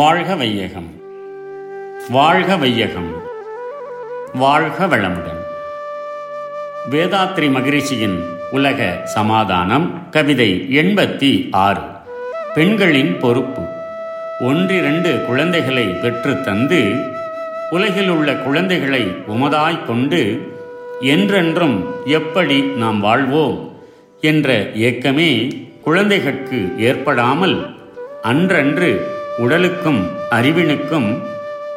வாழ்க வையகம். வாழ்க வையகம். வாழ்க வளமுடன். வேதாத்ரி மகிழ்ச்சியின் உலக சமாதானம் கவிதை எண்பத்தி ஆறு பெண்களின் பொறுப்பு. ஒன்றிரண்டு குழந்தைகளை பெற்று தந்து உலகில் உள்ள குழந்தைகளை உமதாய் கொண்டு என்றென்றும் எப்படி நாம் வாழ்வோம் என்ற ஏக்கமே குழந்தைகளுக்கு ஏற்படாமல் அன்றன்று உடலுக்கும் அறிவினுக்கும்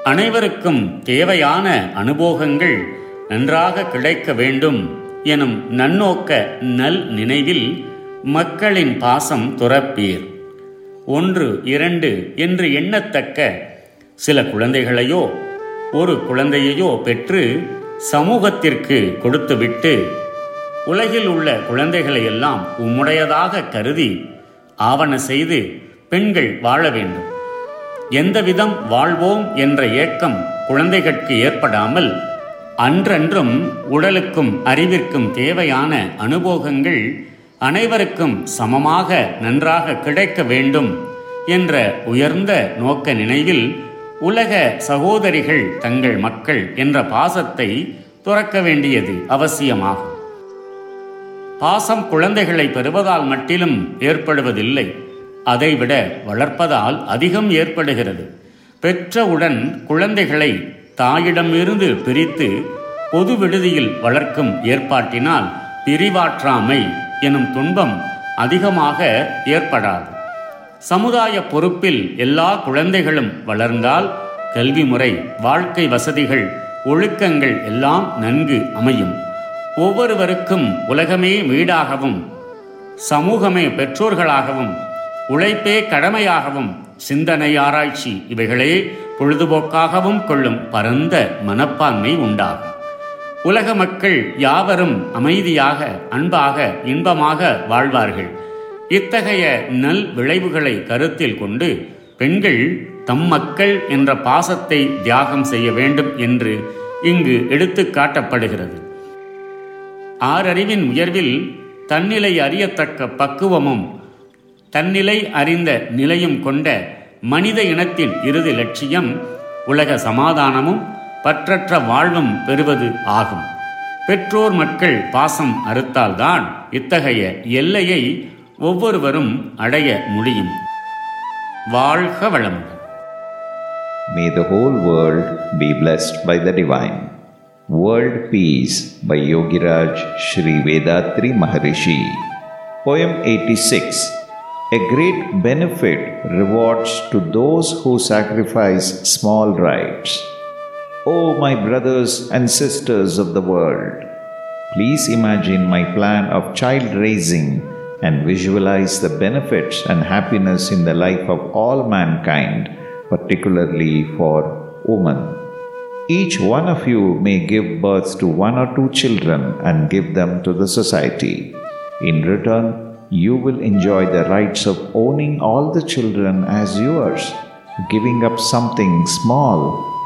அனைவருக்கும் தேவையான அனுபோகங்கள் நன்றாக கிடைக்க வேண்டும் எனும் நன்னோக்க நல் நினைவில் மக்களின் பாசம் துறப்பீர். ஒன்று இரண்டு என்று எண்ணத்தக்க சில குழந்தைகளையோ ஒரு குழந்தையையோ பெற்று சமூகத்திற்கு கொடுத்துவிட்டு உலகில் உள்ள குழந்தைகளை எல்லாம் உம்முடையதாக கருதி ஆவண செய்து பெண்கள் வாழ வேண்டும். எந்தவிதம் வாழ்வோம் என்ற ஏக்கம் குழந்தைகளுக்கு ஏற்படாமல் அன்றன்றும் உடலுக்கும் அறிவிற்கும் தேவையான அனுபோகங்கள் அனைவருக்கும் சமமாக நன்றாக கிடைக்க வேண்டும் என்ற உயர்ந்த நோக்க நினைவில் உலக சகோதரிகள் தங்கள் மக்கள் என்ற பாசத்தை துறக்க வேண்டியது அவசியமாகும். பாசம் குழந்தைகளை பெறுவதால் மட்டிலும் ஏற்படுவதில்லை. அதைவிட வளர்ப்பதால் அதிகம் ஏற்படுகிறது. பெற்றவுடன் குழந்தைகளை தாயிடமிருந்து பிரித்து பொது விடுதியில் வளர்க்கும் ஏற்பாட்டினால் பிரிவாற்றாமை எனும் துன்பம் அதிகமாக ஏற்படாது. சமுதாய பொறுப்பில் எல்லா குழந்தைகளும் வளர்ந்தால் கல்வி முறை வாழ்க்கை வசதிகள் ஒழுக்கங்கள் எல்லாம் நன்கு அமையும். ஒவ்வொருவருக்கும் உலகமே வீடாகவும் சமூகமே பெற்றோர்களாகவும் உழைப்பே கடமையாகவும் சிந்தனை ஆராய்ச்சி இவைகளே பொழுதுபோக்காகவும் கொள்ளும் பரந்த மனப்பான்மை உண்டாகும். உலக மக்கள் யாவரும் அமைதியாக அன்பாக இன்பமாக வாழ்வார்கள். இத்தகைய நல் விளைவுகளை கருத்தில் கொண்டு பெண்கள் தம் மக்கள் என்ற பாசத்தை தியாகம் செய்ய வேண்டும் என்று இங்கு எடுத்து காட்டப்படுகிறது. ஆறறிவின் உயர்வில் தன்னிலை அறியத்தக்க பக்குவமும் தன்னிலை அறிந்த நிலையும் கொண்ட மனித இனத்தின் இறுதி லட்சியம் உலக சமாதானமும் பற்றற்ற வாழ்வும் பெறுவது ஆகும் பெற்றோர் மக்கள் பாசம் அறுத்தால்தான் இத்தகைய எல்லையை ஒவ்வொருவரும் அடைய முடியும் வாழ்க வளமுடன் May the whole world be blessed by the divine. World Peace by Yogiraj Sri Vedatri Maharishi. Poem 86 A great benefit rewards to those who sacrifice small rights. O my brothers and sisters of the world, please imagine my plan of child raising and visualize the benefits and happiness in the life of all mankind, particularly for women. Each one of you may give birth to one or two children and give them to the society. In return, you will enjoy the rights of owning all the children as yours, giving up something small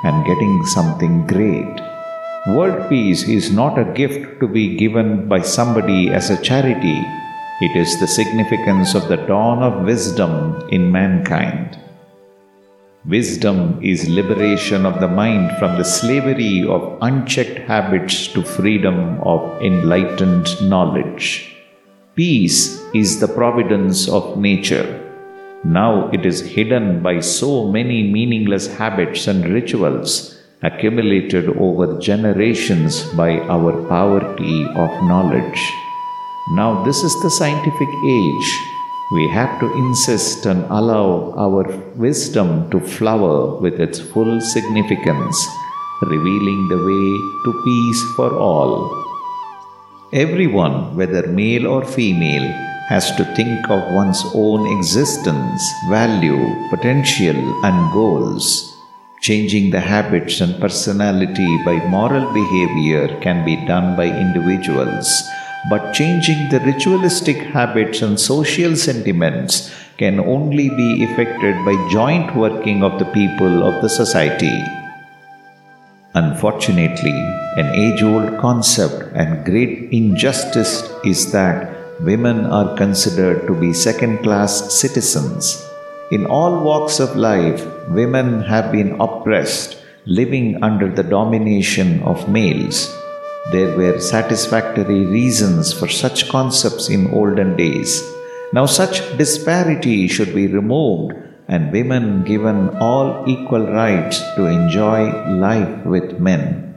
and getting something great. World peace is not a gift to be given by somebody as a charity. It is the significance of the dawn of wisdom in mankind. Wisdom is liberation of the mind from the slavery of unchecked habits to freedom of enlightened knowledge. Peace is the providence of nature. Now it is hidden by so many meaningless habits and rituals accumulated over generations by our poverty of knowledge. Now, this is the scientific age. We have to insist and allow our wisdom to flower with its full significance, revealing the way to peace for all. Everyone, whether male or female, has to think of one's own existence, value, potential, and goals. Changing the habits and personality by moral behavior can be done by individuals, but changing the ritualistic habits and social sentiments can only be effected by joint working of the people of the society. Unfortunately, an age old concept and great injustice is that women are considered to be second class citizens. In all walks of life, women have been oppressed, living under the domination of males. There were satisfactory reasons for such concepts in olden days. Now, such disparity should be removed and women given all equal rights to enjoy life with men.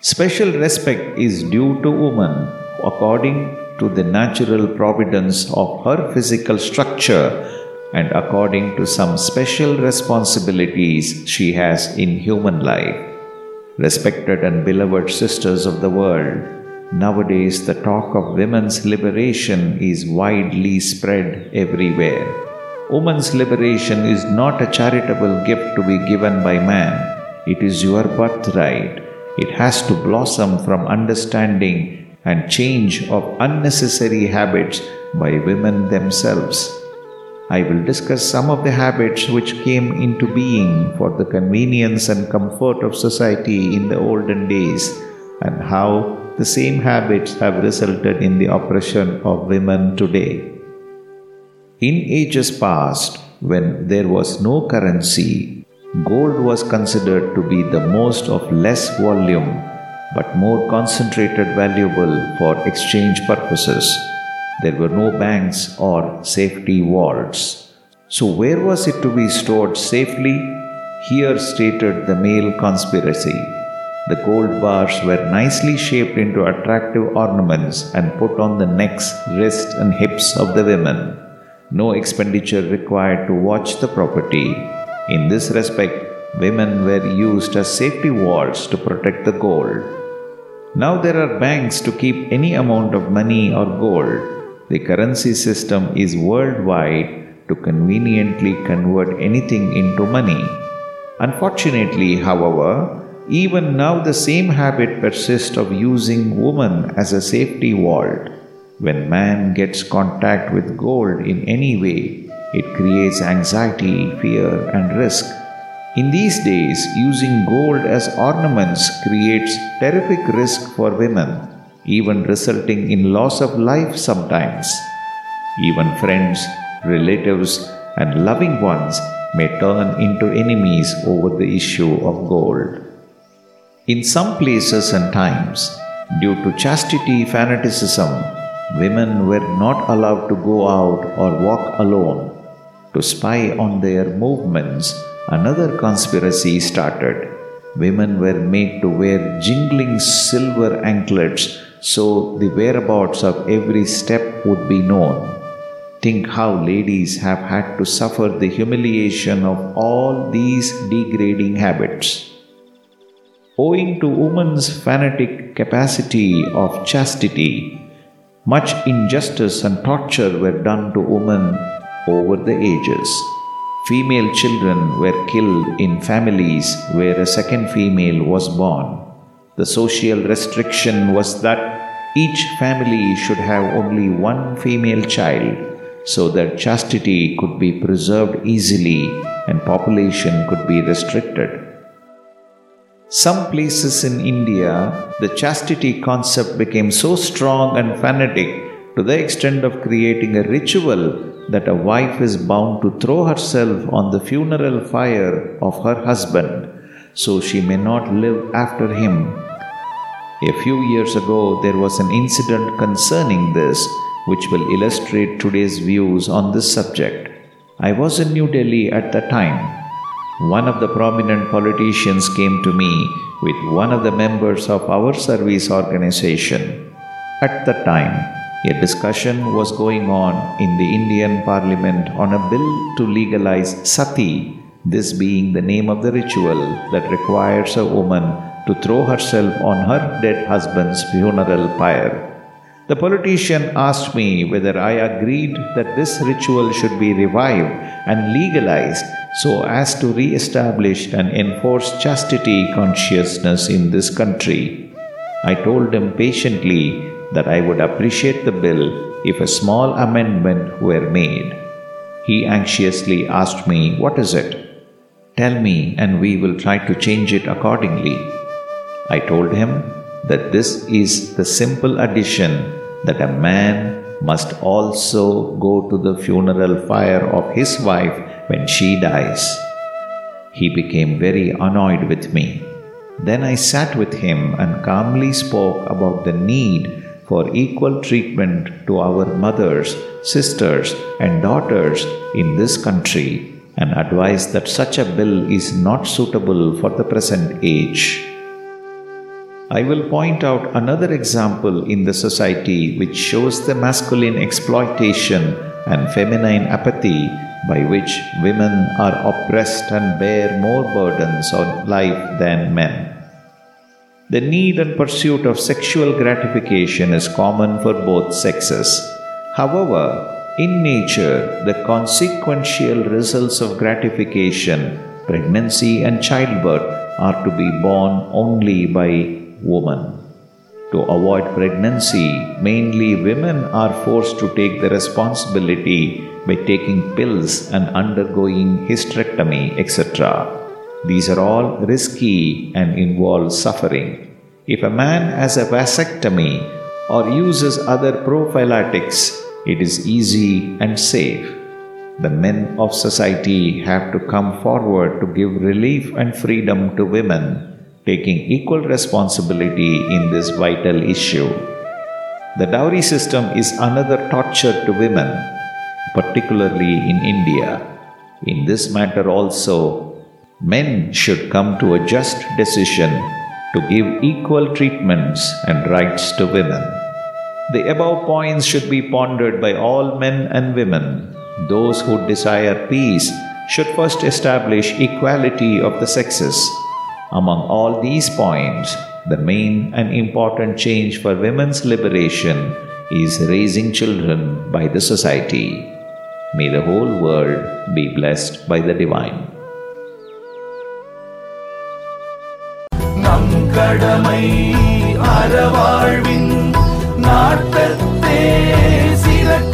Special respect is due to woman according to the natural providence of her physical structure and according to some special responsibilities she has in human life. Respected and beloved sisters of the world, nowadays the talk of women's liberation is widely spread everywhere. Woman's liberation is not a charitable gift to be given by man, it is your birthright. It has to blossom from understanding and change of unnecessary habits by women themselves. I will discuss some of the habits which came into being for the convenience and comfort of society in the olden days and how the same habits have resulted in the oppression of women today. In ages past, when there was no currency, gold was considered to be the most of less volume but more concentrated valuable for exchange purposes. There were no banks or safety vaults. So, where was it to be stored safely? Here stated the male conspiracy. The gold bars were nicely shaped into attractive ornaments and put on the necks, wrists, and hips of the women. No expenditure required to watch the property. In this respect, women were used as safety walls to protect the gold. Now there are banks to keep any amount of money or gold. The currency system is worldwide to conveniently convert anything into money. Unfortunately, however, even now the same habit persists of using women as a safety vault. When man gets contact with gold in any way, it creates anxiety, fear, and risk. In these days, using gold as ornaments creates terrific risk for women even resulting in loss of life sometimes. Even friends, relatives, and loving ones may turn into enemies over the issue of gold. In some places and times, due to chastity fanaticism, women were not allowed to go out or walk alone. To spy on their movements, another conspiracy started. Women were made to wear jingling silver anklets so the whereabouts of every step would be known. Think how ladies have had to suffer the humiliation of all these degrading habits. Owing to woman's fanatic capacity of chastity, much injustice and torture were done to women over the ages. Female children were killed in families where a second female was born. The social restriction was that each family should have only one female child so that chastity could be preserved easily and population could be restricted. Some places in India, the chastity concept became so strong and fanatic to the extent of creating a ritual that a wife is bound to throw herself on the funeral fire of her husband so she may not live after him a few years ago, there was an incident concerning this which will illustrate today's views on this subject. I was in New Delhi at the time. One of the prominent politicians came to me with one of the members of our service organization. At the time, a discussion was going on in the Indian Parliament on a bill to legalize sati, this being the name of the ritual that requires a woman to throw herself on her dead husband's funeral pyre. The politician asked me whether I agreed that this ritual should be revived and legalized so as to re establish and enforce chastity consciousness in this country. I told him patiently that I would appreciate the bill if a small amendment were made. He anxiously asked me, What is it? Tell me, and we will try to change it accordingly. I told him that this is the simple addition that a man must also go to the funeral fire of his wife when she dies. He became very annoyed with me. Then I sat with him and calmly spoke about the need for equal treatment to our mothers, sisters, and daughters in this country and advised that such a bill is not suitable for the present age. I will point out another example in the society which shows the masculine exploitation and feminine apathy by which women are oppressed and bear more burdens on life than men. The need and pursuit of sexual gratification is common for both sexes. However, in nature, the consequential results of gratification, pregnancy, and childbirth are to be borne only by woman. To avoid pregnancy, mainly women are forced to take the responsibility by taking pills and undergoing hysterectomy, etc. These are all risky and involve suffering. If a man has a vasectomy or uses other prophylactics, it is easy and safe. The men of society have to come forward to give relief and freedom to women taking equal responsibility in this vital issue. The dowry system is another torture to women, particularly in India. In this matter also, men should come to a just decision to give equal treatments and rights to women. The above points should be pondered by all men and women. Those who desire peace should first establish equality of the sexes among all these points, the main and important change for women's liberation is raising children by the society. May the whole world be blessed by the divine. நம் கடமை அறவாழ்வின் நாட்டத்தே சிறக்க